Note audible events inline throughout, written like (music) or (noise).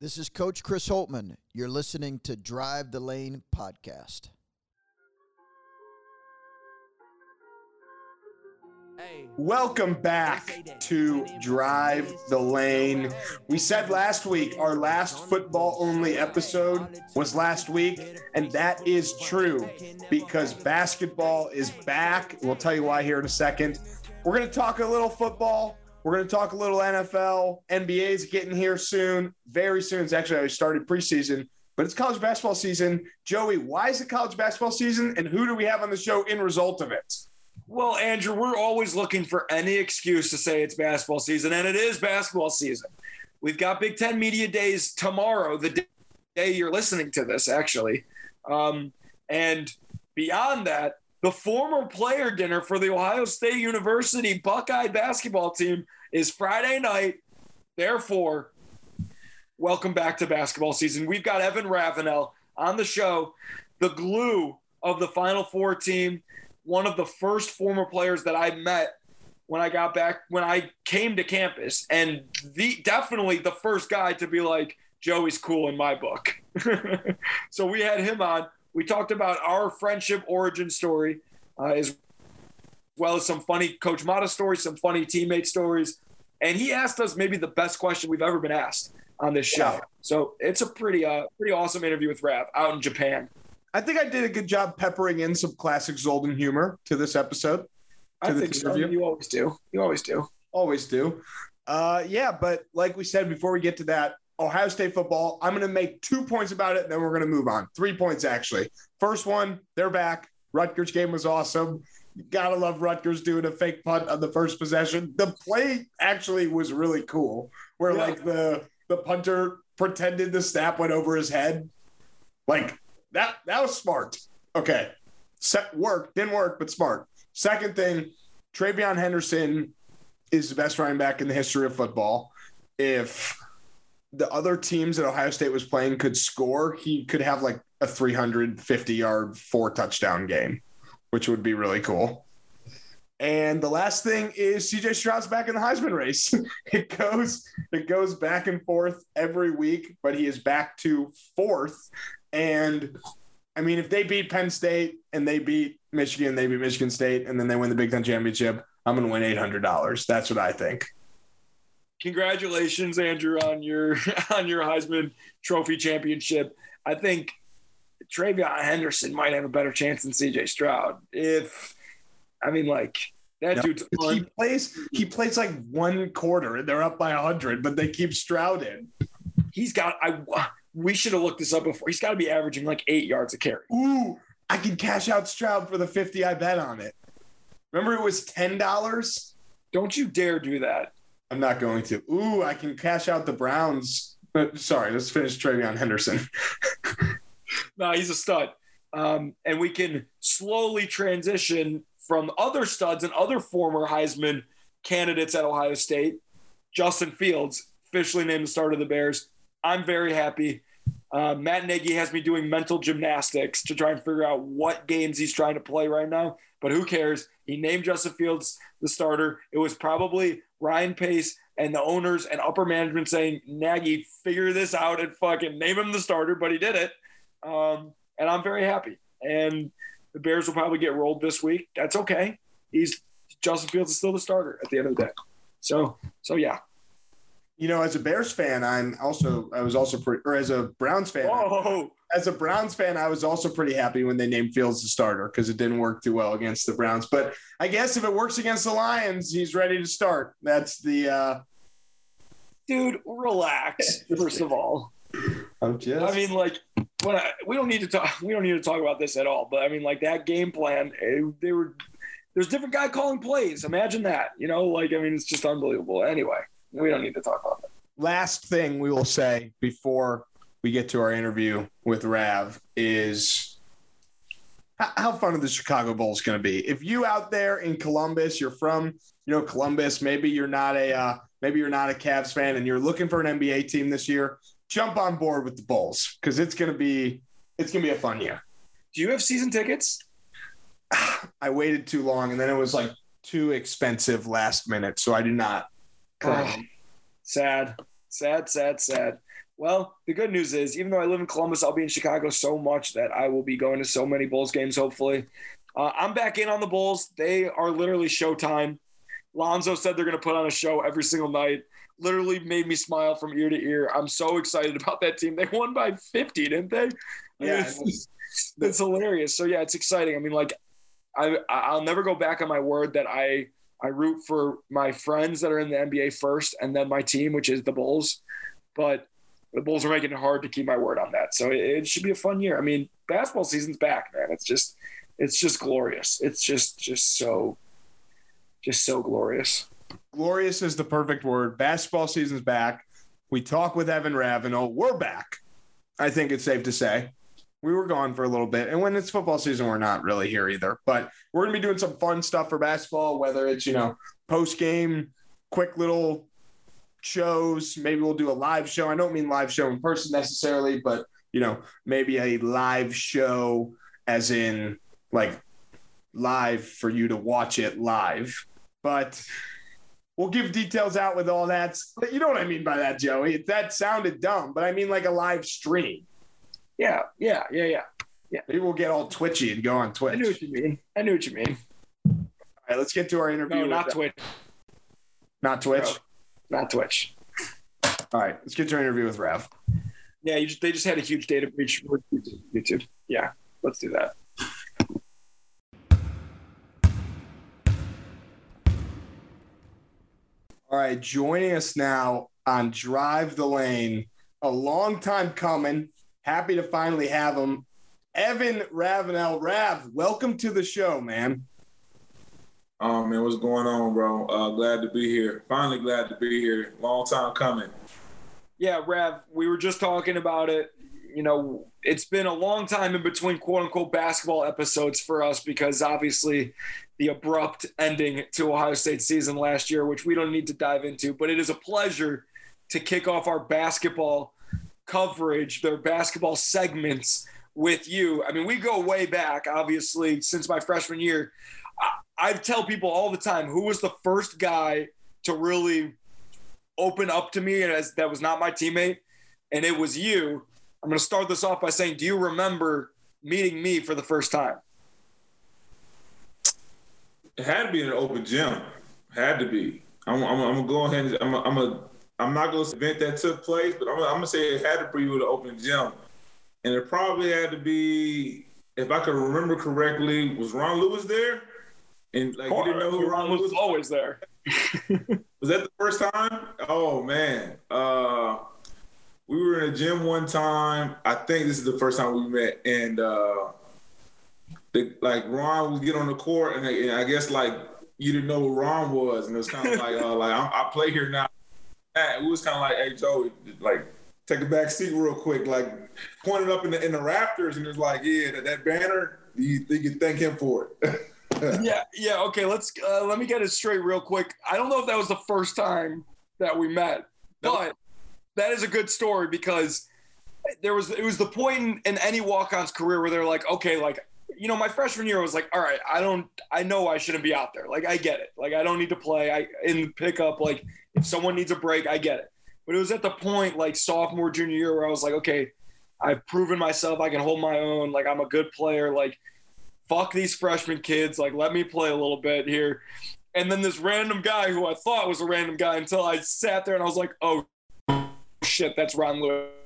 This is Coach Chris Holtmann. You're listening to Drive the Lane podcast. Welcome back to Drive the Lane. We said last week our last football only episode was last week, and that is true because basketball is back. We'll tell you why here in a second. We're going to talk a little football. We're going to talk a little NFL. NBA is getting here soon, very soon. It's actually already started preseason, but it's college basketball season. Joey, why is it college basketball season, and who do we have on the show in result of it? Well, Andrew, we're always looking for any excuse to say it's basketball season, and it is basketball season. We've got Big Ten Media Days tomorrow, the day you're listening to this, actually. Um, and beyond that, the former player dinner for the Ohio State University Buckeye basketball team is Friday night. Therefore, welcome back to basketball season. We've got Evan Ravenel on the show, the glue of the Final Four team one of the first former players that I met when I got back when I came to campus, and the definitely the first guy to be like Joey's cool in my book. (laughs) so we had him on. We talked about our friendship origin story, uh, as well as some funny Coach Matta stories, some funny teammate stories, and he asked us maybe the best question we've ever been asked on this show. Yeah. So it's a pretty uh, pretty awesome interview with Rav out in Japan. I think I did a good job peppering in some classic Zolden humor to this episode. To I think so. You always do. You always do. Always do. Uh, yeah, but like we said before we get to that, Ohio State football, I'm going to make two points about it, then we're going to move on. Three points, actually. First one, they're back. Rutgers game was awesome. You gotta love Rutgers doing a fake punt on the first possession. The play actually was really cool, where yeah. like the the punter pretended the snap went over his head. Like that that was smart. Okay. Set work, didn't work, but smart. Second thing, TreVeyon Henderson is the best running back in the history of football. If the other teams that Ohio State was playing could score, he could have like a 350 yard, four touchdown game, which would be really cool. And the last thing is CJ Stroud's back in the Heisman race. (laughs) it goes it goes back and forth every week, but he is back to fourth. And I mean, if they beat Penn State and they beat Michigan, they beat Michigan State, and then they win the Big Ten championship, I'm going to win eight hundred dollars. That's what I think. Congratulations, Andrew, on your (laughs) on your Heisman Trophy championship. I think TreVeyon Henderson might have a better chance than CJ Stroud. If I mean, like that no, dude's he plays he plays like one quarter and they're up by hundred, but they keep Stroud in. He's got I we should have looked this up before. He's got to be averaging like eight yards a carry. Ooh, I can cash out Stroud for the 50 I bet on it. Remember it was $10? Don't you dare do that. I'm not going to. Ooh, I can cash out the Browns. But sorry, let's finish TreVeyon Henderson. (laughs) no, he's a stud. Um, and we can slowly transition from other studs and other former Heisman candidates at Ohio State. Justin Fields, officially named the starter of the Bears. I'm very happy. Uh, Matt Nagy has me doing mental gymnastics to try and figure out what games he's trying to play right now. But who cares? He named Justin Fields the starter. It was probably Ryan Pace and the owners and upper management saying, Nagy, figure this out and fucking name him the starter. But he did it. Um, and I'm very happy. And the Bears will probably get rolled this week. That's okay. He's Justin Fields is still the starter at the end of the day. So, so yeah, you know, as a Bears fan, I'm also I was also pretty, or as a Browns fan, Whoa. as a Browns fan, I was also pretty happy when they named Fields the starter because it didn't work too well against the Browns. But I guess if it works against the Lions, he's ready to start. That's the uh dude. Relax. (laughs) First of all, I'm just. I mean, like, when I, we don't need to talk. We don't need to talk about this at all. But I mean, like that game plan. It, eh, they were. There's different guy calling plays. Imagine that. You know, like I mean, it's just unbelievable. Anyway we don't need to talk about that. Last thing we will say before we get to our interview with Rav is how fun are the Chicago Bulls going to be? If you out there in Columbus, you're from you know Columbus, maybe you're not a uh, maybe you're not a Cavs fan, and you're looking for an NBA team this year. Jump on board with the Bulls because it's going to be it's going to be a fun year. Do you have season tickets? (sighs) I waited too long, and then it was like too expensive last minute, so I did not Oh, sad, sad, sad, sad. Well, the good news is, even though I live in Columbus, I'll be in Chicago so much that I will be going to so many Bulls games, hopefully. Uh, I'm back in on the Bulls. They are literally showtime. Lonzo said they're going to put on a show every single night. Literally made me smile from ear to ear. I'm so excited about that team. They won by 50, didn't they? Yeah. It's, (laughs) it's hilarious. So, yeah, it's exciting. I mean, like, I, I'll never go back on my word that I I root for my friends that are in the NBA first, and then my team, which is the Bulls. But the Bulls are making it hard to keep my word on that. So it, it should be a fun year. I mean, basketball season's back, man. It's just, it's just glorious. It's just, just so, just so glorious. Glorious is the perfect word. Basketball season's back. We talk with Evan Ravenel. We're back. I think it's safe to say. We were gone for a little bit. And when it's football season, we're not really here either. But we're going to be doing some fun stuff for basketball, whether it's, you know, post game, quick little shows. Maybe we'll do a live show. I don't mean live show in person necessarily, but, you know, maybe a live show as in like live for you to watch it live. But we'll give details out with all that. You know what I mean by that, Joey? That sounded dumb, but I mean like a live stream. Yeah, yeah, yeah, yeah. Maybe we'll get all twitchy and go on Twitch. I knew what you mean. I knew what you mean. All right, let's get to our interview. No, with- not Twitch. Not Twitch. No. Not Twitch. All right, let's get to our interview with Rav. Yeah, you just, they just had a huge data breach with. YouTube. Yeah, let's do that. All right, joining us now on Drive the Lane, a long time coming. Happy to finally have him. Evan Ravenel. Rav, welcome to the show, man. Oh man, what's going on, bro? Uh, glad to be here. Finally, glad to be here. Long time coming. Yeah, Rav, we were just talking about it. You know, it's been a long time in between quote unquote basketball episodes for us because obviously the abrupt ending to Ohio State season last year, which we don't need to dive into, but it is a pleasure to kick off our basketball coverage, their basketball segments with you. I mean, we go way back, obviously, since my freshman year. I, I tell people all the time who was the first guy to really open up to me and as that was not my teammate and it was you i'm going to start this off by saying do you remember meeting me for the first time It had to be in an open gym. Had to be. I'm, I'm, I'm gonna go ahead. And, I'm, I'm, a, I'm not gonna event that took place, but I'm, I'm gonna say it had to be with an open gym, and it probably had to be, if I could remember correctly, was Ron Lewis there? And like you didn't know who Ron Lewis was always there (laughs) Was that the first time? Oh man. Uh we were in a gym one time. I think this is the first time we met. And uh the, like Ron would get on the court and, and I guess like you didn't know who Ron was. And it was kind of like uh like I, I play here now. And it was kind of like, hey Joey, like take a back seat real quick, like pointed up in the in the rafters and it's like, yeah, that, that banner, you think you thank him for it. (laughs) yeah yeah okay let's uh, let me get it straight real quick. I don't know if that was the first time that we met but that is a good story because there was it was the point in, in any walk-on's career where they're like okay like you know my freshman year I was like all right i don't i know i shouldn't be out there. Like i get it. Like i don't need to play. I in pickup like if someone needs a break i get it. But it was at the point like sophomore junior year where i was like okay i've proven myself i can hold my own like i'm a good player like fuck these freshman kids like let me play a little bit here. And then this random guy who i thought was a random guy until i sat there and i was like oh shit that's ron lewis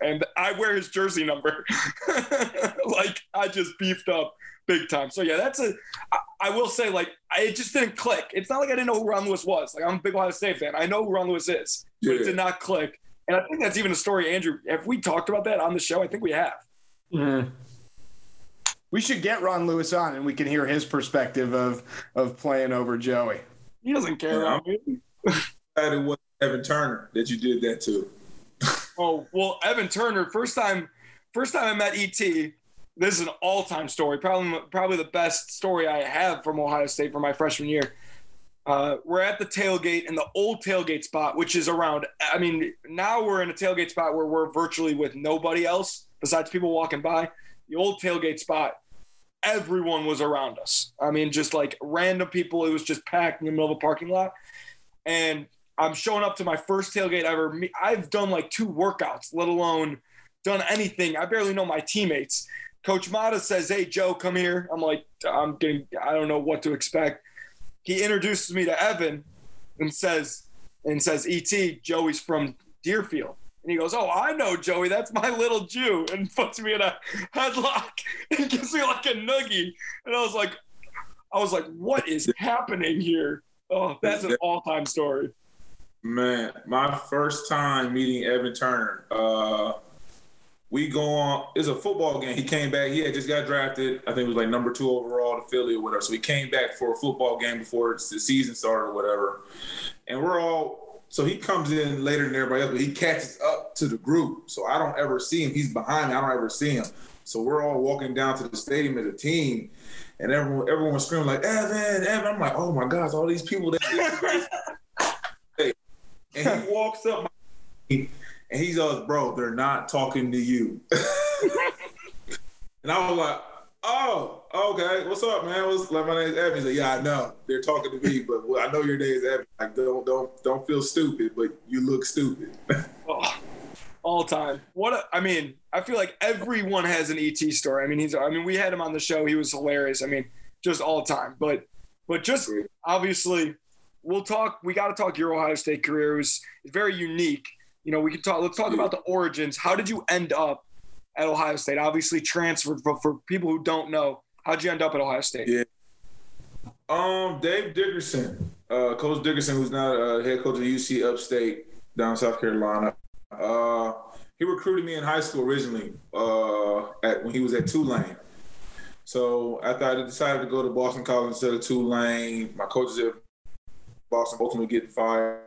and I wear his jersey number. (laughs) like I just beefed up big time. So yeah, that's a. I, I will say like I, it just didn't click. It's not like I didn't know who Ron Lewis was. Like I'm a big Ohio State fan. I know who Ron Lewis is, but it did not click. And I think that's even a story, Andrew. Have we talked about that on the show? I think we have. Hmm. We should get Ron Lewis on and we can hear his perspective of of playing over Joey. He doesn't care. Yeah. about me. Glad it was Evan Turner that you did that to. Oh well, Evan Turner. First time, first time I met ET. This is an all-time story. Probably, probably the best story I have from Ohio State for my freshman year. Uh, we're at the tailgate in the old tailgate spot, which is around. I mean, now we're in a tailgate spot where we're virtually with nobody else besides people walking by. The old tailgate spot, everyone was around us. I mean, just like random people. It was just packed in the middle of a parking lot, and I'm showing up to my first tailgate ever. I've done like two workouts, let alone done anything. I barely know my teammates. Coach Matta says, "Hey Joe, come here." I'm like, I'm getting, I don't know what to expect. He introduces me to Evan and says, and says, "ET, Joey's from Deerfield." And he goes, "Oh, I know Joey. That's my little Jew," and (laughs) puts me in a headlock and (laughs) gives me like a noogie. And I was like, I was like, "What is happening here?" Oh, that's an all-time story. Man, my first time meeting Evan Turner. Uh, we go on. It's a football game. He came back. He had just got drafted. I think it was like number two overall to Philly or whatever. So he came back for a football game before the season started or whatever. And we're all. So he comes in later than everybody else, but he catches up to the group. So I don't ever see him. He's behind me. I don't ever see him. So we're all walking down to the stadium as a team, and everyone everyone's screaming like Evan, Evan. I'm like, oh my gosh, all these people that. (laughs) and he walks up, and he goes, "Bro, they're not talking to you." (laughs) and I was like, "Oh, okay. What's up, man? What's like? My name's Evan." He's like, "Yeah, I know. They're talking to me, but well, I know your name is Evan. Like, don't don't don't feel stupid, but you look stupid." (laughs) oh, all time. What a, I mean, I feel like everyone has an ET story. I mean, he's. I mean, we had him on the show. He was hilarious. I mean, just all time. But but just obviously we'll talk. We got to talk your Ohio State career. It was very unique. You know, we can talk. Let's talk about the origins. How did you end up at Ohio State? Obviously, transferred. But for people who don't know, how'd you end up at Ohio State? Yeah. Um, Dave Dickerson, uh, Coach Dickerson, who's now uh, head coach of USC Upstate down South Carolina. Uh, he recruited me in high school originally uh, at when he was at Tulane. So after I decided to go to Boston College instead of Tulane, my coaches at Boston ultimately getting fired,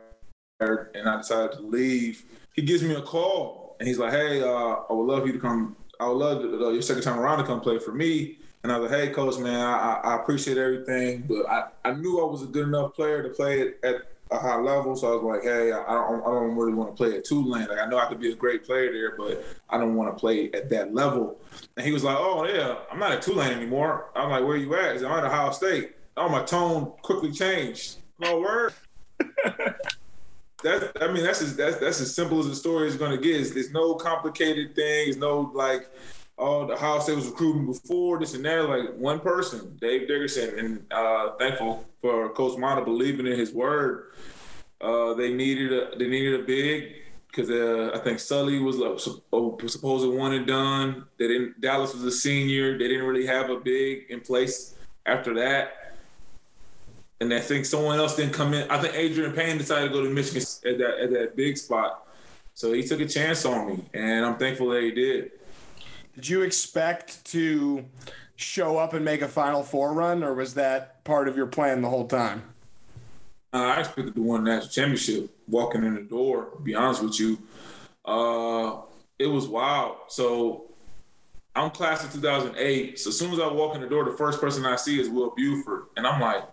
and I decided to leave. He gives me a call, and he's like, "Hey, uh, I would love you to come. I would love to, uh, your second time around to come play for me." And I was like, "Hey, coach, man, I, I appreciate everything, but I, I knew I was a good enough player to play at, at a high level. So I was like, hey, I don't, I don't really want to play at Tulane. Like I know I could be a great player there, but I don't want to play at that level. And he was like, oh yeah, I'm not at Tulane anymore. I'm like, where you at? He's like, I'm at Ohio State. Oh, my tone quickly changed. No word. (laughs) that's, I mean, that's as that's that's as simple as the story is going to get. It's, there's no complicated things. No like, oh, the house State was recruiting before this and that. Like one person, Dave Dickerson, and uh, thankful for Coach Matta believing in his word. Uh, they needed a they needed a big because uh, I think Sully was like, supposed to one and done. They didn't. Dallas was a senior. They didn't really have a big in place after that. And I think someone else didn't come in. I think Adreian Payne decided to go to Michigan at that at that big spot. So he took a chance on me, and I'm thankful that he did. Did you expect to show up and make a Final Four run, or was that part of your plan the whole time? Uh, I expected to win a national championship walking in the door, to be honest with you. Uh, it was wild. So I'm class of 2008. So as soon as I walk in the door, the first person I see is Will Buford. And I'm like,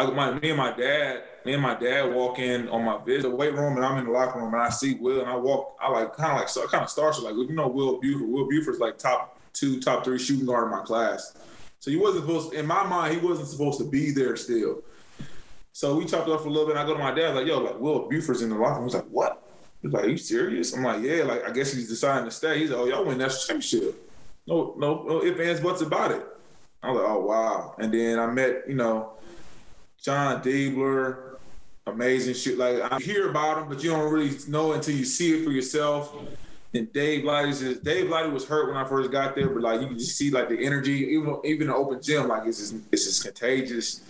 I, my, me and my dad, me and my dad walk in on my visit the weight room, and I'm in the locker room, and I see Will, and I walk, I like kind of like so kind of starstruck, like you know Will Buford. Will Buford's like top two, top three shooting guard in my class. So he wasn't supposed, in my mind, he wasn't supposed to be there still. So we talked up for a little bit. And I go to my dad, like, yo, like Will Buford's in the locker room. He's like, what? He's like, are you serious? I'm like, yeah. Like, I guess he's deciding to stay. He's like, oh, y'all win that championship. No, no, no ifs, ands, buts about it. I was like, oh wow. And then I met, you know, Jon Diebler, amazing shit. Like I hear about him, but you don't really know until you see it for yourself. And Dave Lighty's just Dave Lighty was hurt when I first got there, but like you can just see like the energy, even even the open gym, like it's just it's just contagious.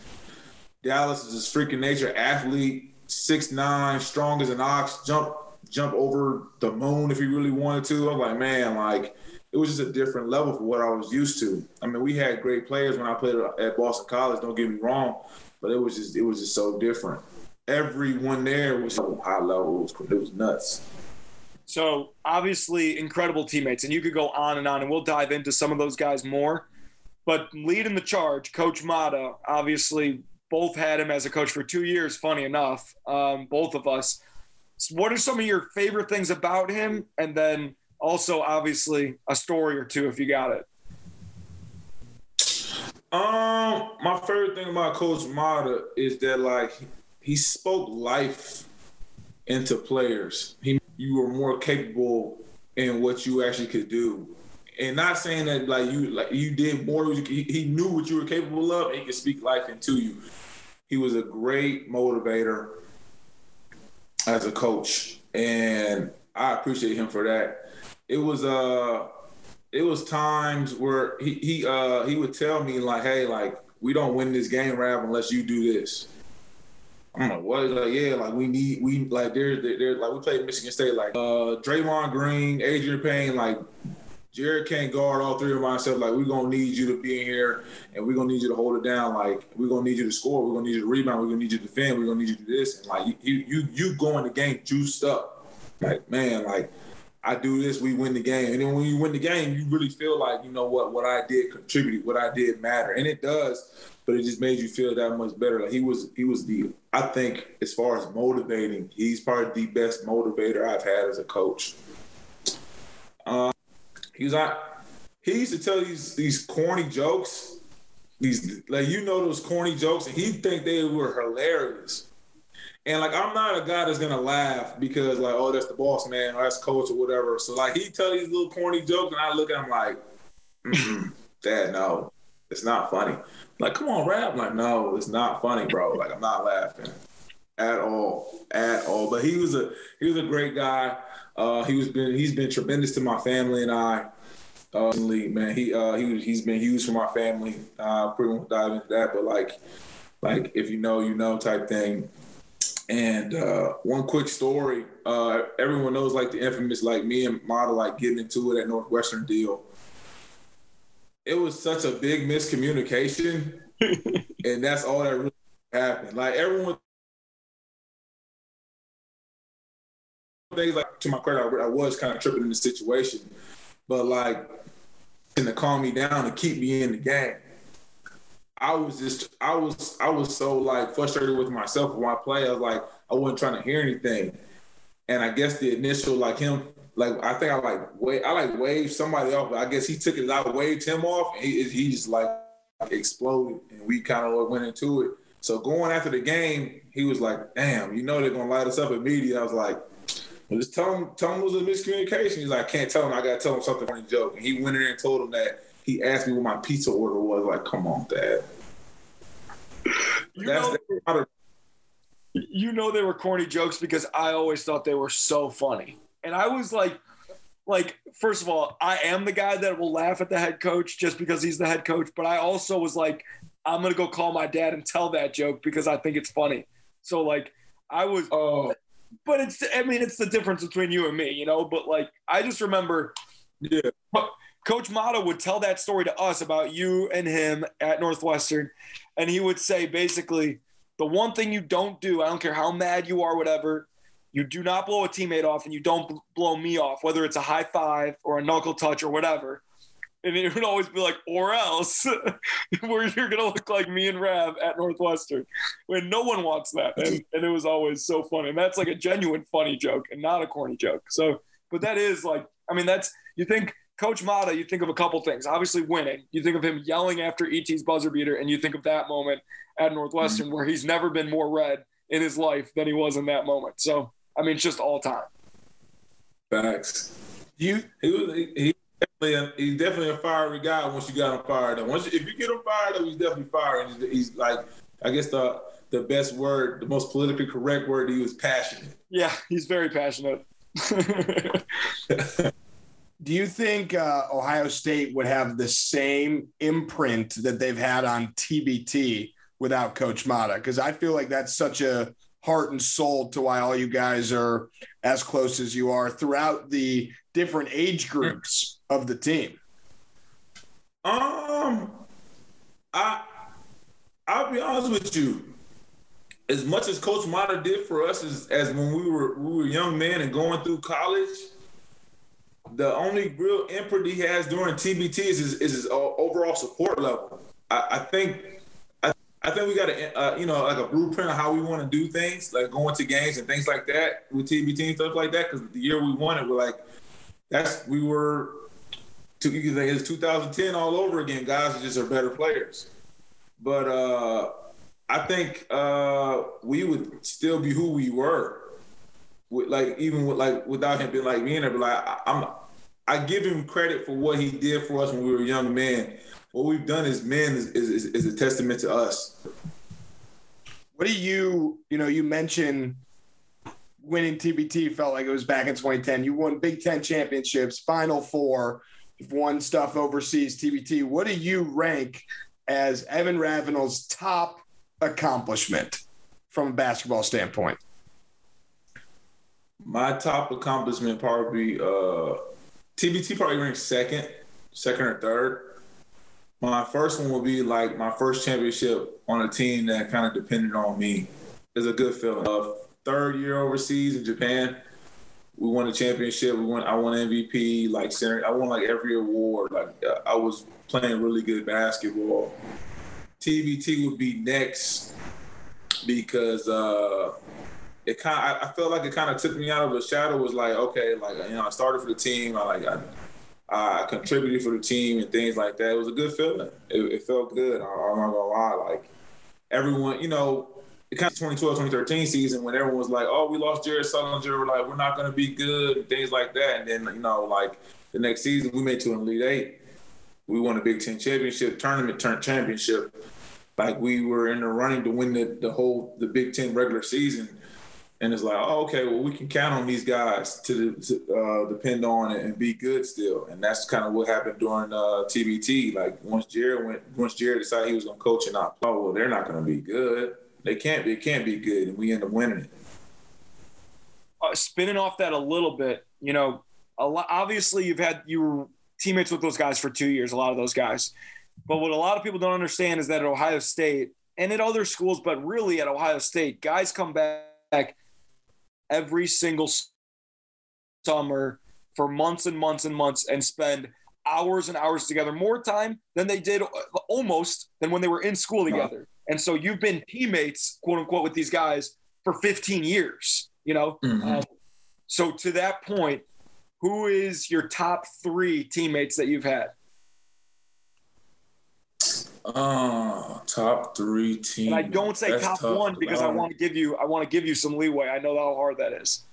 Dallas is his freaking nature athlete, six nine, strong as an ox, jump jump over the moon if he really wanted to. I'm like, man, like it was just a different level for what I was used to. I mean, we had great players when I played at Boston College. Don't get me wrong, but it was just it was just so different. Everyone there was so high level. It was, it was nuts. So obviously, incredible teammates, and you could go on and on, and we'll dive into some of those guys more. But leading the charge, Coach Matta, obviously both had him as a coach for two years. Funny enough, um, both of us. So what are some of your favorite things about him? And then also, obviously, a story or two if you got it. Um, my favorite thing about Coach Matta is that like he spoke life into players. He you were more capable in what you actually could do. And not saying that like you like you did more. He, he knew what you were capable of. And he could speak life into you. He was a great motivator as a coach, and I appreciate him for that. It was uh, it was times where he he uh he would tell me like, hey, like we don't win this game, Rav, unless you do this. I'm like, what? He's like, yeah, like we need, we like, there's, there, like we played Michigan State, like uh, Draymond Green, Adreian Payne, like Jared can't guard all three of myself. Like we're gonna need you to be in here, and we're gonna need you to hold it down. Like we're gonna need you to score. We're gonna need you to rebound. We're gonna need you to defend. We're gonna need you to do this. And like you, you, you go in the game juiced up. Like man, like I do this, we win the game. And then when you win the game, you really feel like you know what, what I did contributed, what I did matter, and it does but it just made you feel that much better. Like he was, he was the. I think as far as motivating, he's probably the best motivator I've had as a coach. Uh, he was like, he used to tell these these corny jokes, these like you know those corny jokes, and he'd think they were hilarious. And like I'm not a guy that's gonna laugh because like oh that's the boss man or that's coach or whatever. So like he tell these little corny jokes, and I look at him like, Dad, no, it's not funny. Like, come on, Rav. Like, no, it's not funny, bro. Like, I'm not laughing at all, at all. But he was a he was a great guy. Uh, he was been he's been tremendous to my family and I. Uh, man, he uh, he he's been huge for my family. Uh, pretty won't dive into that, but like like if you know, you know, type thing. And uh, one quick story, uh, everyone knows like the infamous like me and Matta like getting into it at Northwestern deal it was such a big miscommunication, (laughs) and that's all that really happened. Like everyone things like to my credit, I, was kind of tripping in the situation, but like and to calm me down to keep me in the game. I was just I was I was so like frustrated with myself when I play. I was like I wasn't trying to hear anything, and I guess the initial like him like I think I like wave I like waved somebody off, I guess he took it. I waved him off, and he he just like exploded, and we kind of went into it. So going after the game, he was like, "Damn, you know they're gonna light us up immediately." I was like, well, "Just tell him, tell him it was a miscommunication." He's like, "I can't tell him. I gotta tell him something funny joke." And he went in there and told him that he asked me what my pizza order was. Like, come on, Dad. You That's know, you know they were corny jokes because I always thought they were so funny. And I was like, like, first of all, I am the guy that will laugh at the head coach just because he's the head coach. But I also was like, I'm gonna go call my dad and tell that joke because I think it's funny. So like, I was. Oh. But it's. I mean, it's the difference between you and me, you know. But like, I just remember. Yeah. Coach Matta would tell that story to us about you and him at Northwestern, and he would say basically, the one thing you don't do, I don't care how mad you are, whatever, you do not blow a teammate off and you don't blow me off, whether it's a high five or a knuckle touch or whatever. And it would always be like, or else, (laughs) where you're going to look like me and Rav at Northwestern. When no one wants that. And, and it was always so funny. And that's like a genuine funny joke and not a corny joke. So, but that is like, I mean, that's, you think Coach Matta, you think of a couple things. Obviously, winning. You think of him yelling after ET's buzzer beater, and you think of that moment at Northwestern mm-hmm. where he's never been more red in his life than he was in that moment. So I mean, it's just all time. Facts. You he was he, definitely a, he's definitely a fiery guy once you got him fired up. Once you, if you get him fired up, he's definitely fired. He's, he's like I guess the the best word, the most politically correct word. He was passionate. Yeah, he's very passionate. (laughs) Do you think uh, Ohio State would have the same imprint that they've had on TBT without Coach Matta? Because I feel like that's such a heart and soul to why all you guys are as close as you are throughout the different age groups of the team? Um, I I'll be honest with you. As much as Coach Matta did for us as, as when we were we were young men and going through college, the only real imprint he has during TBT is his, is his overall support level. I, I think I think we got a uh, you know like a blueprint of how we want to do things, like going to games and things like that with TBT and stuff like that. Because the year we won it, we're like, that's we were. To, it's 2010 all over again. Guys just are better players, but uh, I think uh, we would still be who we were. with, like even with like without him being like me and there, but like I, I'm I give him credit for what he did for us when we were young men. What we've done as men is, is, is a testament to us. What do you, you know, you mentioned winning TBT felt like it was back in 2010. You won Big Ten championships, Final Four, you've won stuff overseas, TBT. What do you rank as Evan Ravenel's top accomplishment from a basketball standpoint? My top accomplishment probably uh TBT probably ranked second, second or third. My first one will be like my first championship on a team that kind of depended on me. It's a good feeling. Uh, third year overseas in Japan, we won a championship. We won. I won MVP. Like center, I won like every award. Like uh, I was playing really good basketball. TBT would be next because uh, it kind. I, I felt like it kind of took me out of the shadow. Was like okay, like you know, I started for the team. I like I, I contributed for the team and things like that. It was a good feeling. It, it felt good. I, I'm not gonna lie. Like everyone, you know, the kind of 2012, 2013 season when everyone was like, "Oh, we lost Jared Sullinger. We're like, we're not gonna be good," and things like that. And then you know, like the next season, we made to an Elite Eight. We won a Big Ten championship, tournament turn championship. Like we were in the running to win the, the whole the Big Ten regular season and it's like, oh, okay, well, we can count on these guys to, to uh, depend on and be good still. And that's kind of what happened during uh, TBT. Like once Jared went, once Jared decided he was going to coach and not play, well, they're not going to be good. They can't be. It can't be good, and we end up winning it. Uh, spinning off that a little bit, you know, a lot, obviously you've had you were teammates with those guys for two years. A lot of those guys, but what a lot of people don't understand is that at Ohio State and at other schools, but really at Ohio State, guys come back every single summer for months and months and months and spend hours and hours together, more time than they did almost than when they were in school together. And so you've been teammates, quote unquote, with these guys for 15 years, you know? Mm-hmm. Um, so to that point, who is your top three teammates that you've had? Oh, top three teams. And I don't say That's top one because I want to give you I want to give you some leeway. I know how hard that is.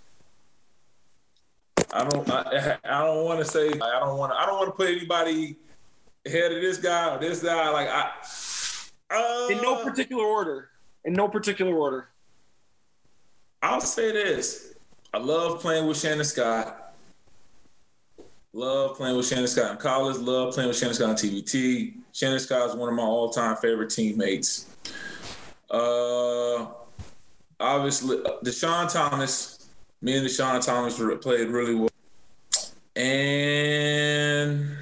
I don't. I, I don't want to say. I don't want. to I don't want to put anybody ahead of this guy or this guy. Like I. Uh, In no particular order. In no particular order. I'll say this. I love playing with Shannon Scott. Love playing with Shannon Scott in college. Love playing with Shannon Scott on TBT. Shannon Scott is one of my all-time favorite teammates. Uh, obviously, Deshaun Thomas. Me and Deshaun Thomas played really well. And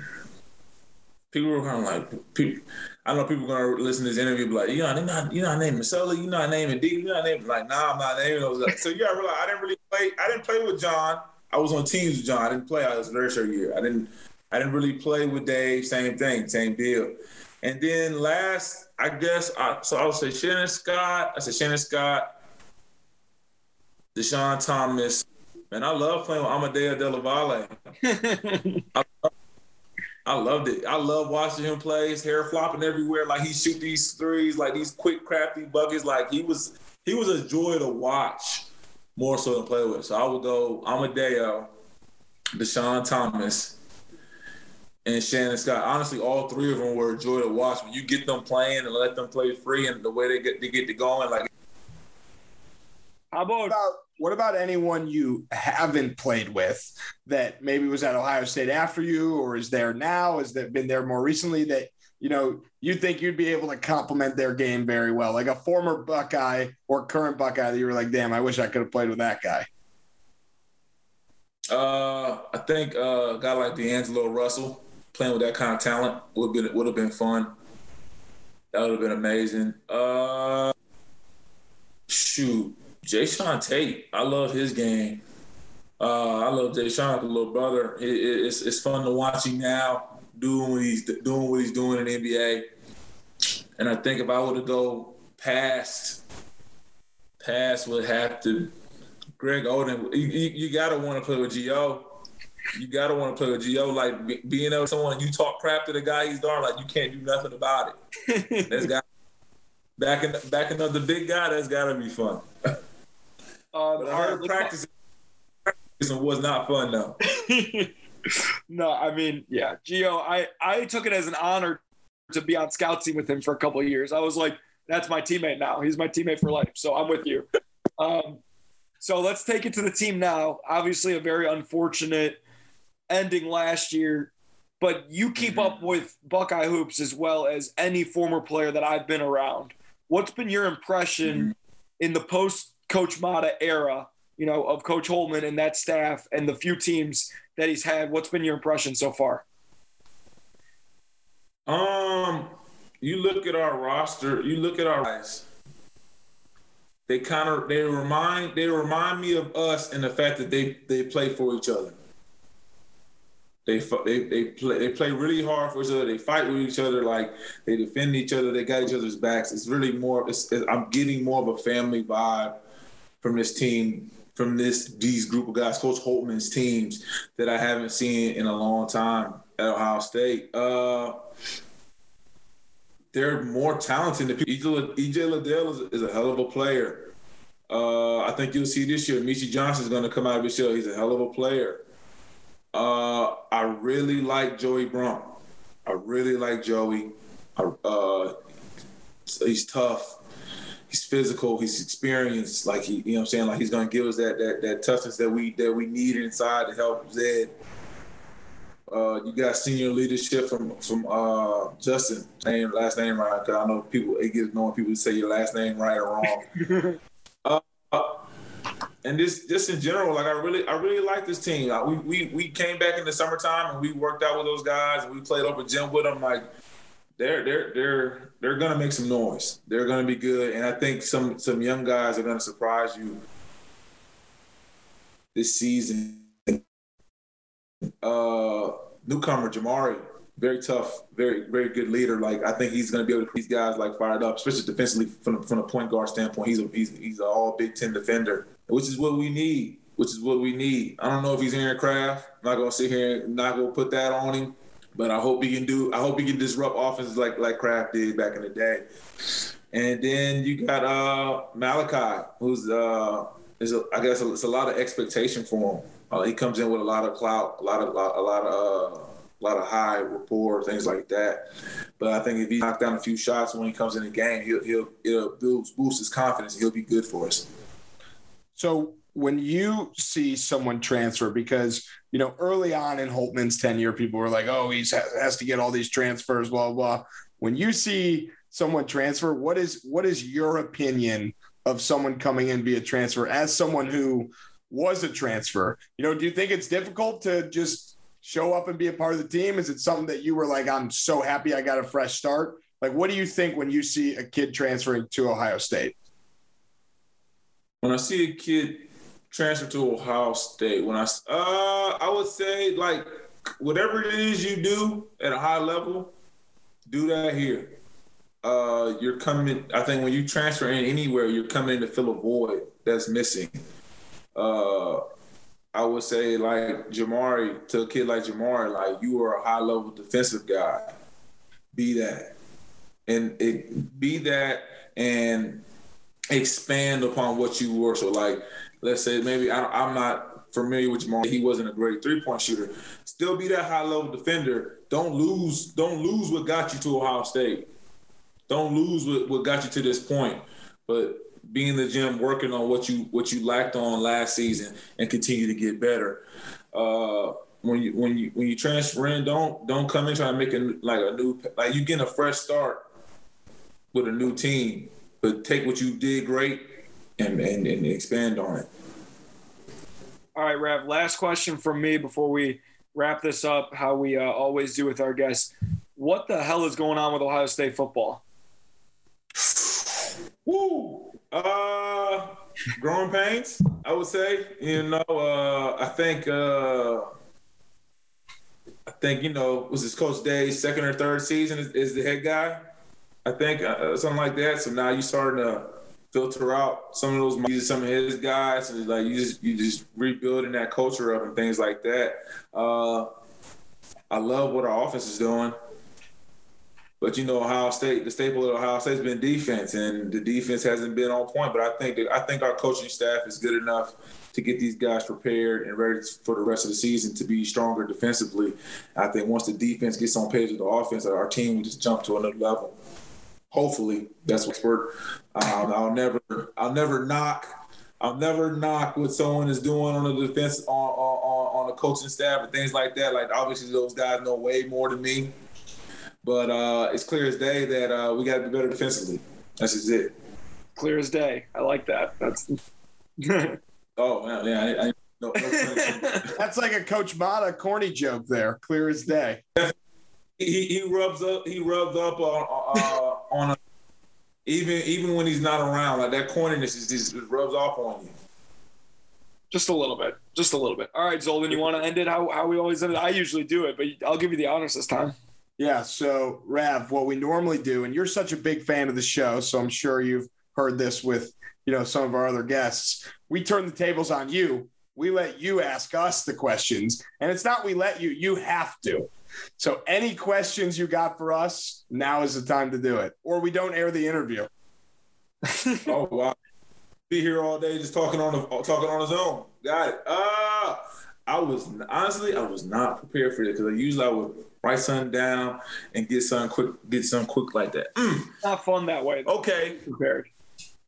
people were kind of like, people, I know people are gonna listen to this interview, be like, you know, not, you're not naming Sully, you're not naming D, you're not naming like, nah, I'm not naming those. guys. So you gotta realize I didn't really play. I didn't play with John. I was on teams with John. I didn't play. I was very sure year. I didn't. I didn't really play with Dave. Same thing, same deal. And then last, I guess, I, so I would say Shannon Scott. I said Shannon Scott, Deshaun Thomas. Man, I love playing with Amedeo Della Valle. (laughs) I loved it. I love watching him play. His hair flopping everywhere, like he shoot these threes, like these quick, crafty buckets. Like he was, he was a joy to watch more so than play with. So I would go Amedeo, Deshaun Thomas, and Shannon Scott. Honestly, all three of them were a joy to watch. When you get them playing and let them play free, and the way they get they get to going, like How about What about what about anyone you haven't played with that maybe was at Ohio State after you or is there now? Has that been there more recently that you know you think you'd be able to complement their game very well, like a former Buckeye or current Buckeye that you were like, damn, I wish I could have played with that guy. Uh, I think uh, a guy like D'Angelo Russell playing with that kind of talent would been would have been fun. That would have been amazing. Uh, shoot, Jae'Sean Tate. I love his game. Uh, I love Jay Sean, the little brother. It, it, it's it's fun to watch him now doing what he's doing what he's doing in the NBA. And I think if I were to go past, past would have to Greg Oden, you, you, you gotta want to play with Gio. You gotta want to play with Gio. Like be, being able someone you talk crap to the guy he's darn like you can't do nothing about it. (laughs) That's got backing backing up the big guy. That's gotta be fun. uh, (laughs) But I all heard right, practice It was not fun though. (laughs) no, I mean, yeah, Gio, I I took it as an honor to be on scout team with him for a couple of years. I was like, that's my teammate now. He's my teammate for life. So I'm with you. Um, so let's take it to the team now. Obviously, a very unfortunate ending last year, but you keep mm-hmm. up with Buckeye hoops as well as any former player that I've been around. What's been your impression mm-hmm. in the post Coach Matta era? You know, of Coach Holtmann and that staff and the few teams that he's had. What's been your impression so far? Um, you look at our roster. You look at our guys. They kind of they remind they remind me of us in the fact that they they play for each other. They they they play they play really hard for each other. They fight with each other. Like they defend each other. They got each other's backs. It's really more. It's, I'm getting more of a family vibe from this team, from this these group of guys, Coach Holtmann's teams that I haven't seen in a long time at Ohio State. Uh, they're more talented than people. EJ Liddell is, is, a hell of a player. Uh, I think you'll see this year. Meechie Johnson is going to come out of show. He's a hell of a player. Uh, I really like Joey Brunk. I really like Joey. Uh, he's tough. He's physical. He's experienced. Like he, you know, what I'm saying, like he's going to give us that that that toughness that we that we need inside to help Zed. Uh, you got senior leadership from from uh, Justin. Name last name right? Cause I know people. It gets knowing people to say your last name right or wrong. (laughs) uh, and this just in general, like I really I really like this team. Like, we we we came back in the summertime and we worked out with those guys and we played open gym with them. Like they're they're they're they're gonna make some noise. They're gonna be good, and I think some some young guys are gonna surprise you this season. Uh, newcomer Jamari, very tough, very very good leader. Like I think he's to be able to these guys like fired up, especially defensively from from a point guard standpoint. He's a he's he's an all Big Ten defender which is what we need. Which is what we need. I don't know if he's Aaron Craft. I'm not gonna sit here and not gonna put that on him, but I hope he can do. I hope he can disrupt offenses like like Craft did back in the day. And then you got uh Malaki, who's uh is a, I guess it's a lot of expectation for him. Uh, he comes in with a lot of clout, a lot of a lot of uh, a lot of high rapport, things like that. But I think if he knocks down a few shots when he comes in the game, he'll he'll it'll boost, boost his confidence. He'll be good for us. So when you see someone transfer, because you know early on in Holtmann's tenure, people were like, "Oh, he has to get all these transfers," blah blah. When you see someone transfer, what is what is your opinion of someone coming in via transfer? As someone who was a transfer, you know, do you think it's difficult to just show up and be a part of the team? Is it something that you were like, "I'm so happy I got a fresh start"? Like, what do you think when you see a kid transferring to Ohio State? when I see a kid transfer to Ohio State, when I uh, I would say like whatever it is you do at a high level, do that here. Uh, you're coming. I think when you transfer in anywhere, you're coming in to fill a void that's missing. Uh, I would say like Jamari to a kid like Jamari, like you are a high level defensive guy. Be that, and it be that, and expand upon what you were. So, like, let's say maybe I, am not familiar with Jamal. He wasn't a great three point shooter. Still be that high level defender. Don't lose. Don't lose what got you to Ohio State. Don't lose what, what got you to this point. But be in the gym working on what you what you lacked on last season and continue to get better. Uh, when you when you when you transfer in, don't don't come in trying to make a like a new like you getting a fresh start with a new team but take what you did great and, and, and expand on it. All right, Rav, last question from me before we wrap this up, how we uh, always do with our guests. What the hell is going on with Ohio State football? (sighs) Woo! Uh, growing pains, I would say. You know, uh, I think, uh, I think you know, was this Coach Day's second or third season is, is the head guy. I think uh, something like that. So now you're starting to filter out some of those some of his guys, and like you just you just rebuilding that culture up and things like that. Uh, I love what our offense is doing. But you know, Ohio State, the staple of Ohio State has been defense, and the defense hasn't been on point. But I think that, I think our coaching staff is good enough to get these guys prepared and ready for the rest of the season to be stronger defensively. I think once the defense gets on page with the offense, our team will just jump to another level. Hopefully, that's what's worked. Um, I'll never, I'll never knock, I'll never knock what someone is doing on the defense on on, on the coaching staff and things like that. Like obviously, those guys know way more than me, but uh, it's clear as day that uh, we got to be better defensively. That's just it. Clear as day. I like that. That's. (laughs) oh man, yeah. I, I, no, no (laughs) That's like a Coach Matta corny joke there. Clear as day. He, he rubs up. He rubs up on uh, on a, even even when he's not around. Like that corniness is just it rubs off on you. Just a little bit. Just a little bit. All right, Zolden, you want to end it how, how we always end it? I usually do it, but I'll give you the honors this time. Yeah. So, Rav, what we normally do, and you're such a big fan of the show, so I'm sure you've heard this with you know some of our other guests. We turn the tables on you. We let you ask us the questions, and it's not we let you. You have to. So, any questions you got for us, now is the time to do it, or we don't air the interview. (laughs) oh wow! Be here all day just talking on the talking on his own. Got it. Uh, I was honestly I was not prepared for it because I usually I would write something down and get something quick, get something quick like that. Mm. Not fun that way. Though. Okay, prepared.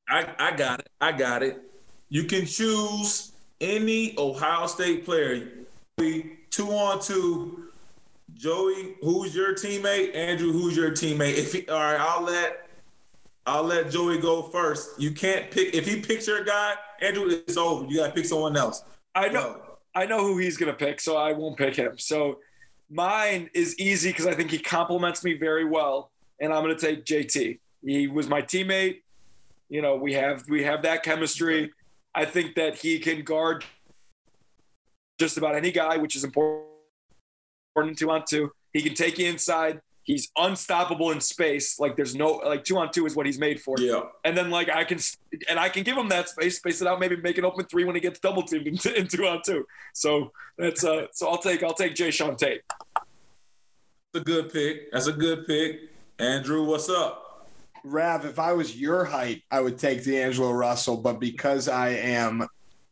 I I got it. I got it. You can choose any Ohio State player. Two on two Joey, who's your teammate? Andrew, who's your teammate? If he, all right, I'll let I'll let Joey go first. You can't pick if he picks your guy, Andrew, it's over. You gotta pick someone else. I know go. I know who he's gonna pick, so I won't pick him. So mine is easy because I think he complements me very well, and I'm gonna take JT. He was my teammate. You know, we have we have that chemistry. I think that he can guard just about any guy, which is important two on two. He can take you inside. He's unstoppable in space. Like there's no like two on two is what he's made for. Yeah. And then like I can and I can give him that space, space it out, maybe make an open three when he gets double teamed in, (laughs) in two on two. So that's uh so I'll take I'll take Jae'Sean Tate. That's a good pick. That's a good pick. Andrew, what's up? Rav, if I was your height, I would take D'Angelo Russell, but because I am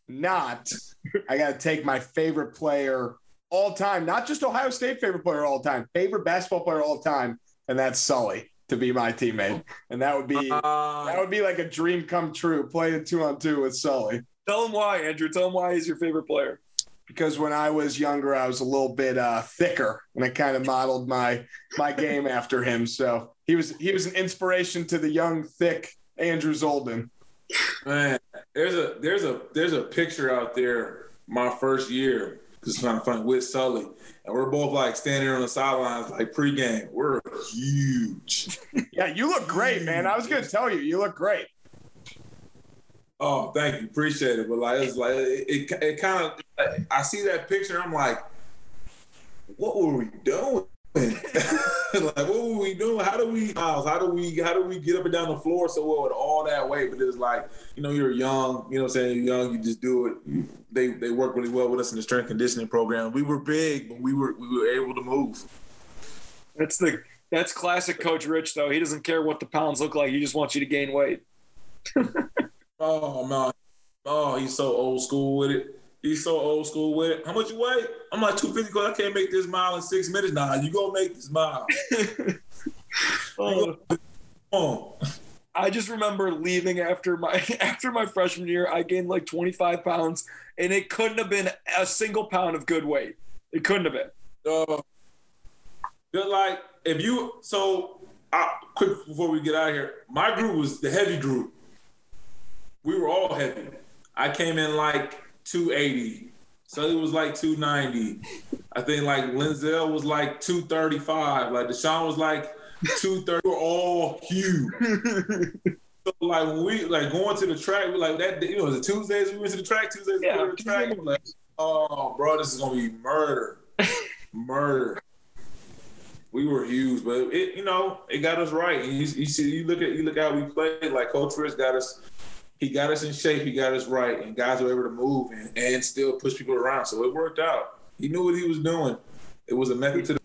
not, I got to take my favorite player all time, not just Ohio State favorite player all time, favorite basketball player all time, and that's Sully to be my teammate. And that would be uh, that would be like a dream come true, playing two on two with Sully. Tell him why, Andrew. Tell him why he's your favorite player. Because when I was younger, I was a little bit uh, thicker, and I kind of modeled my my game after him. So he was he was an inspiration to the young, thick Andrew Zolden. Man, there's a there's a there's a picture out there. My first year, just trying to find with Sully. And we're both like standing on the sidelines, like pregame. We're huge. (laughs) yeah, you look great, man. I was gonna tell you, you look great. Oh, thank you, appreciate it. But like, it's like it, it, it kind of. I see that picture, I'm like, what were we doing? (laughs) like what were we doing? How do we how do we how do we get up and down the floor so well with all that weight? But it's like, you know, you're young, you know what I'm saying? You're young, you just do it. They they work really well with us in the strength conditioning program. We were big, but we were we were able to move. That's the that's classic Coach Rich though. He doesn't care what the pounds look like. He just wants you to gain weight. (laughs) oh man. Oh, he's so old school with it. He's so old school with it. How much you weigh? I'm like 250 because I can't make this mile in six minutes. Nah, you gonna make this mile. (laughs) oh. oh. I just remember leaving after my (laughs) after my freshman year. I gained like 25 pounds, and it couldn't have been a single pound of good weight. It couldn't have been. Uh, like if you so I, quick before we get out of here, my group was the heavy group. We were all heavy. I came in like 280. Sully was like 290. I think like Lenzel was like 235. Like Deshaun was like 230. We're all huge. so like when we like going to the track, we like that you know, was it Tuesdays we went to the track, Tuesdays yeah. we went to the track. Like, oh bro, this is gonna be murder. murder. We were huge, but it you know, it got us right. And you, you see you look at you look how we played, like Coach Rich got us he got us in shape, he got us right, and guys were able to move and, and still push people around. So it worked out. He knew what he was doing. It was a method to the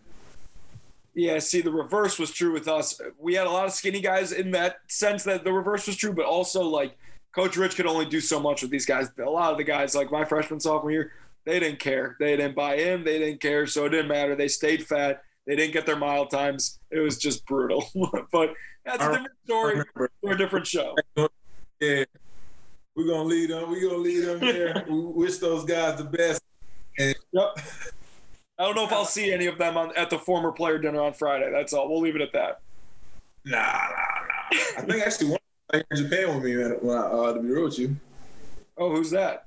yeah, see, the reverse was true with us. We had a lot of skinny guys in that sense that the reverse was true, but also like Coach Rich could only do so much with these guys. A lot of the guys, like my freshman sophomore year, they didn't care. They didn't buy in. They didn't care. So it didn't matter. They stayed fat. They didn't get their mile times. It was just brutal. (laughs) but that's a different story for a different show. Yeah, we're gonna lead them. We're gonna lead them there. (laughs) we wish those guys the best. And, Yep. (laughs) I don't know if I'll see any of them on, at the former player dinner on Friday. That's all. We'll leave it at that. Nah, nah, nah. I think actually one in Japan with me, man. When I, uh, to be real with you, Oh, who's that?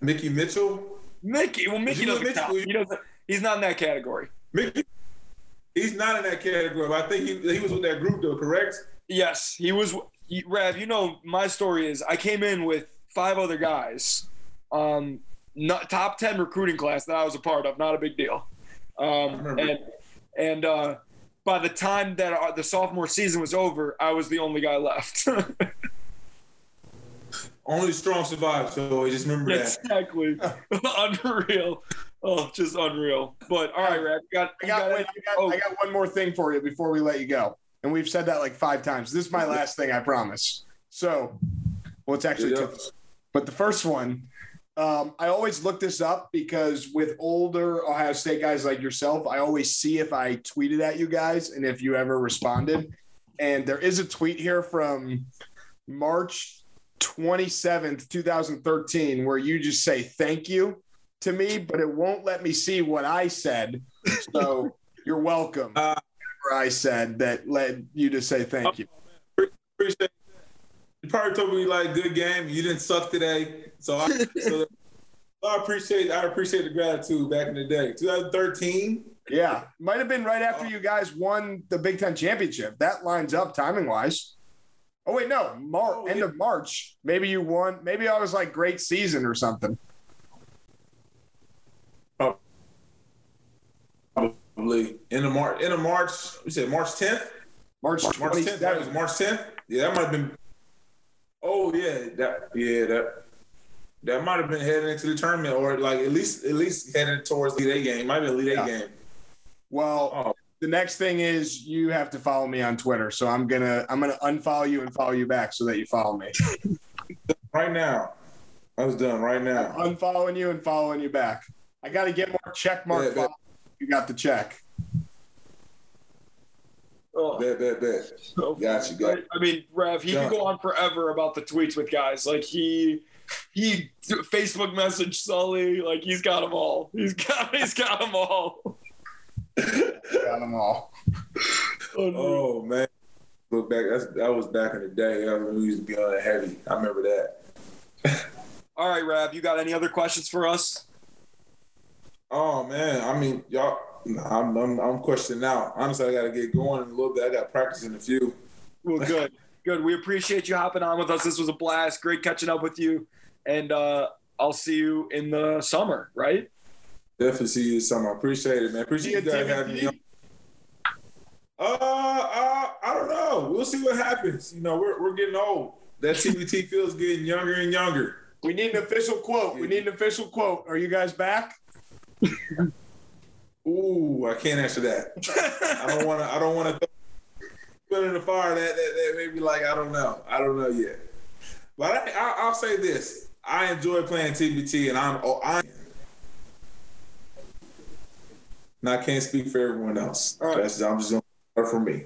Mickey Mitchell. Mickey. Well, Mickey doesn't Mickey- count. He doesn't. He's not in that category. Mickey. He's not in that category. But I think he he was with that group though. Correct? Yes, he was. He- Rav, you know my story is I came in with five other guys, um, not, top ten recruiting class that I was a part of. Not a big deal. Um, and and uh, by the time that our, the sophomore season was over, I was the only guy left. (laughs) Only strong survive. So just remember that. exactly. (laughs) unreal. Oh, just unreal. But all right, Rav, got, I got, got wait, I, got, oh. I got one more thing for you before we let you go. And we've said that like five times. This is my last thing, I promise. So, well, it's actually Yeah. two. But the first one, um, I always look this up because with older Ohio State guys like yourself, I always see if I tweeted at you guys and if you ever responded. And there is a tweet here from March 27th, 2013, where you just say thank you to me, but it won't let me see what I said. So you're welcome. Uh, I said that led you to say thank you. Appreciate. That. You probably told me like good game. You didn't suck today. So I (laughs) so I appreciate I appreciate the gratitude back in the day. 2013. Yeah, might have been right after uh, you guys won the Big Ten championship. That lines up timing wise. Oh wait, no, Mar- Oh, end yeah. of March. Maybe you won. Maybe I was like great season or something. Probably in the March in the March. We said March 10th. March March 10th. That was. March 10th. Yeah, that might have been. Oh yeah, that yeah that that might have been heading into the tournament or like at least at least heading towards the A game. Might be a lead Yeah. A game. Well, Oh, the next thing is you have to follow me on Twitter. So I'm gonna I'm gonna unfollow you and follow you back so that you follow me. (laughs) right now. I was done right now. I'm Unfollowing you and following you back. I got to get more check mark. Yeah. You got the check. Oh. Bet, bet, bet. So Got you, got I mean, Rav, he Done. could go on forever about the tweets with guys. Like he he Facebook message Sully. Like he's got them all. He's got (laughs) he's got them all. Got them all. Oh, oh man, look back. That's that was back in the day. I we used to be on heavy. I remember that. All right, Rav, you got any other questions for us? Oh man, I mean y'all. I'm I'm, I'm questioning now. Honestly, I got to get going in a little bit. I got practice in a few. Well, good, good. We appreciate you hopping on with us. This was a blast. Great catching up with you, and uh, I'll see you in the summer. Right? Definitely see you this summer. I appreciate it, man. Appreciate you guys having me on. Uh, uh, I don't know. We'll see what happens. You know, we're we're getting old. That (laughs) TBT feels getting younger and younger. We need an official quote. We need an official quote. Are you guys back? Ooh, I can't answer that. I don't want to. I don't want to put in the fire. That, that that maybe like I don't know. I don't know yet. But I, I, I'll say this: I enjoy playing TBT, and I'm oh, I. And I can't speak for everyone else. All right. That's, I'm just going to for me.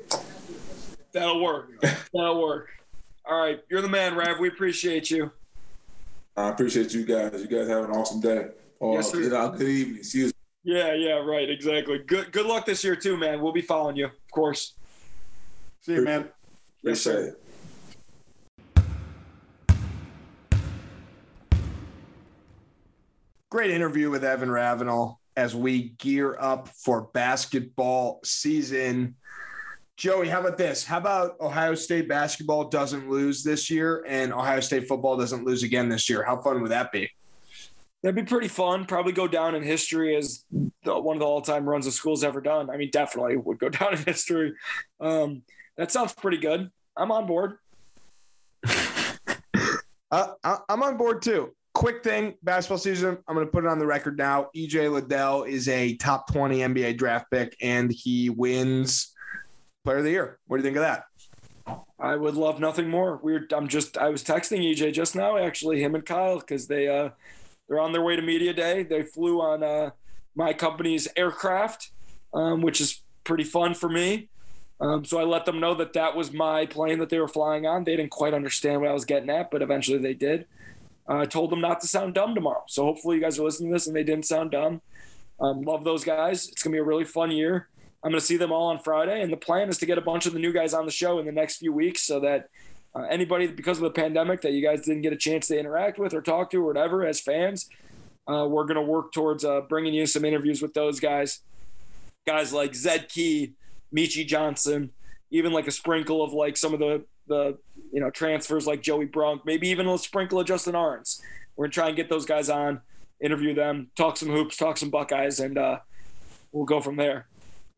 That'll work. (laughs) That'll work. All right, you're the man, Rav. We appreciate you. I appreciate you guys. You guys have an awesome day. Or Yes, sir. you know, good evening. See you. Yeah, yeah, right, exactly. Good, good luck this year too, man. We'll be following you, of course. See you, man. Yes, sir. It. Great interview with Evan Ravenel as we gear up for basketball season. Joey, how about this? How about Ohio State basketball doesn't lose this year and Ohio State football doesn't lose again this year? How fun would that be? That'd be pretty fun. Probably go down in history as the, one of the all-time runs the school's ever done. I mean, definitely would go (laughs) down in history. Um, that sounds pretty good. I'm on board. (laughs) Uh, I- I'm on board too. Quick thing, basketball season. I'm going to put it on the record now. EJ Liddell is a top 20 NBA draft pick, and he wins Player of the Year. What do you think of that? I would love nothing more. We're I'm just I was texting EJ just now actually him and Kyle because they uh they're on their way to media day. They flew on uh my company's aircraft, um, which is pretty fun for me. Um, so I let them know that that was my plane that they were flying on. They didn't quite understand what I was getting at, but eventually they did. Uh, I told them not to sound dumb tomorrow. So hopefully you guys are listening to this and they didn't sound dumb. Um, love those guys. It's gonna be a really fun year. I'm going to see them all on Friday, and the plan is to get a bunch of the new guys on the show in the next few weeks, so that uh, anybody because of the pandemic that you guys didn't get a chance to interact with or talk to or whatever as fans, uh, we're going to work towards uh, bringing you some interviews with those guys, guys like Zed Key, Meechie Johnson, even like a sprinkle of like some of the the you know transfers like Joey Brunk, maybe even a sprinkle of Justin Ahrens. We're gonna try and get those guys on, interview them, talk some hoops, talk some Buckeyes, and uh, we'll go from there.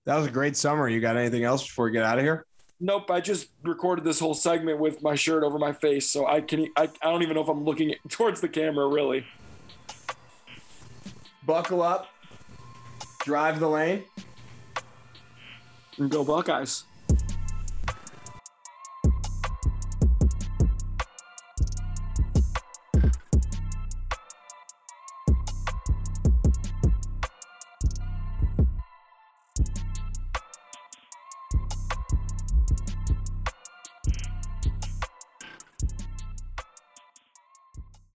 That was a great summer. You got anything else before we get out of here? Nope, I just recorded this whole segment with my shirt over my face, so I can I, I don't even know if I'm looking (laughs) towards the camera really. Buckle up, drive the lane. And go Buckeyes.